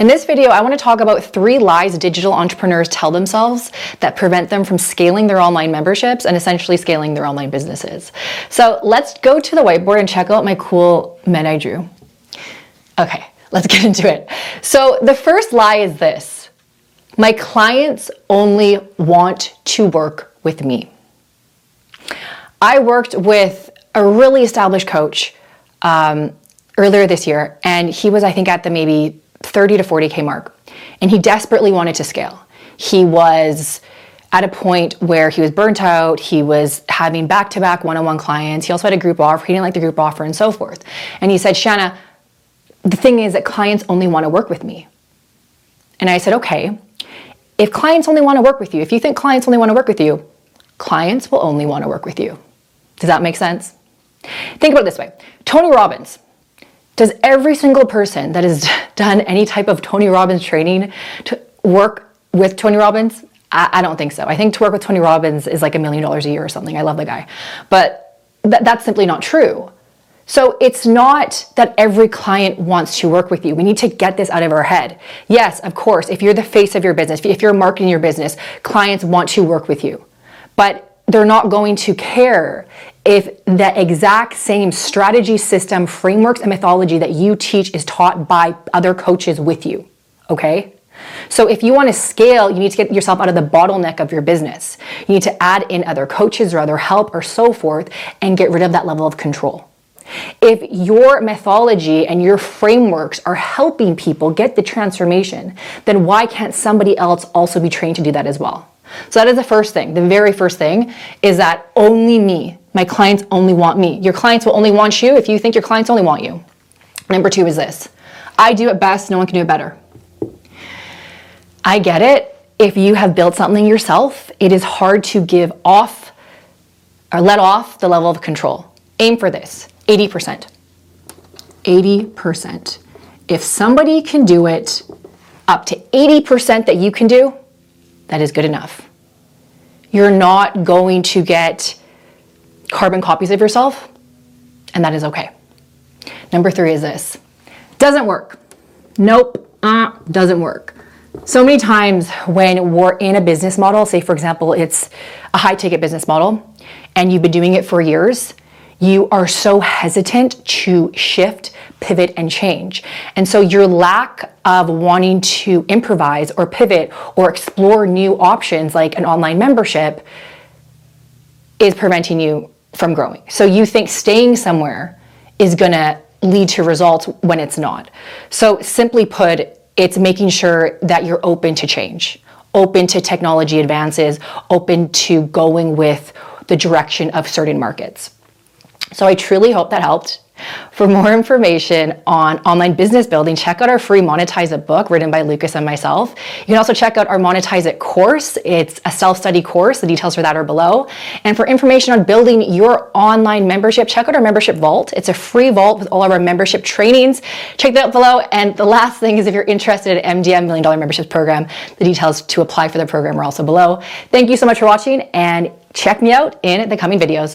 In this video, I want to talk about three lies digital entrepreneurs tell themselves that prevent them from scaling their online memberships and essentially scaling their online businesses. So let's go to the whiteboard and check out my cool men I drew. Okay, let's get into it. So the first lie is this my clients only want to work with me. I worked with a really established coach um, earlier this year, and he was, I think, at the maybe 30 to 40K mark. And he desperately wanted to scale. He was at a point where he was burnt out. He was having back to back one on one clients. He also had a group offer. He didn't like the group offer and so forth. And he said, Shana, the thing is that clients only want to work with me. And I said, okay, if clients only want to work with you, if you think clients only want to work with you, clients will only want to work with you. Does that make sense? Think about it this way Tony Robbins, does every single person that has done any type of Tony Robbins training to work with Tony Robbins? I, I don't think so. I think to work with Tony Robbins is like a million dollars a year or something. I love the guy. But th- that's simply not true. So it's not that every client wants to work with you. We need to get this out of our head. Yes, of course, if you're the face of your business, if you're marketing your business, clients want to work with you. But they're not going to care if the exact same strategy, system, frameworks, and methodology that you teach is taught by other coaches with you. Okay? So if you want to scale, you need to get yourself out of the bottleneck of your business. You need to add in other coaches or other help or so forth and get rid of that level of control. If your methodology and your frameworks are helping people get the transformation, then why can't somebody else also be trained to do that as well? So that is the first thing. The very first thing is that only me, my clients only want me. Your clients will only want you if you think your clients only want you. Number two is this I do it best, no one can do it better. I get it. If you have built something yourself, it is hard to give off or let off the level of control. Aim for this 80%. 80%. If somebody can do it up to 80% that you can do, that is good enough. You're not going to get carbon copies of yourself, and that is okay. Number three is this doesn't work. Nope, uh, doesn't work. So many times when we're in a business model, say for example, it's a high ticket business model, and you've been doing it for years, you are so hesitant to shift, pivot, and change. And so your lack of wanting to improvise or pivot or explore new options like an online membership is preventing you from growing. So you think staying somewhere is gonna lead to results when it's not. So simply put, it's making sure that you're open to change, open to technology advances, open to going with the direction of certain markets. So I truly hope that helped. For more information on online business building, check out our free Monetize It book written by Lucas and myself. You can also check out our Monetize It course. It's a self study course. The details for that are below. And for information on building your online membership, check out our membership vault. It's a free vault with all of our membership trainings. Check that out below. And the last thing is if you're interested in MDM Million Dollar Memberships Program, the details to apply for the program are also below. Thank you so much for watching and check me out in the coming videos.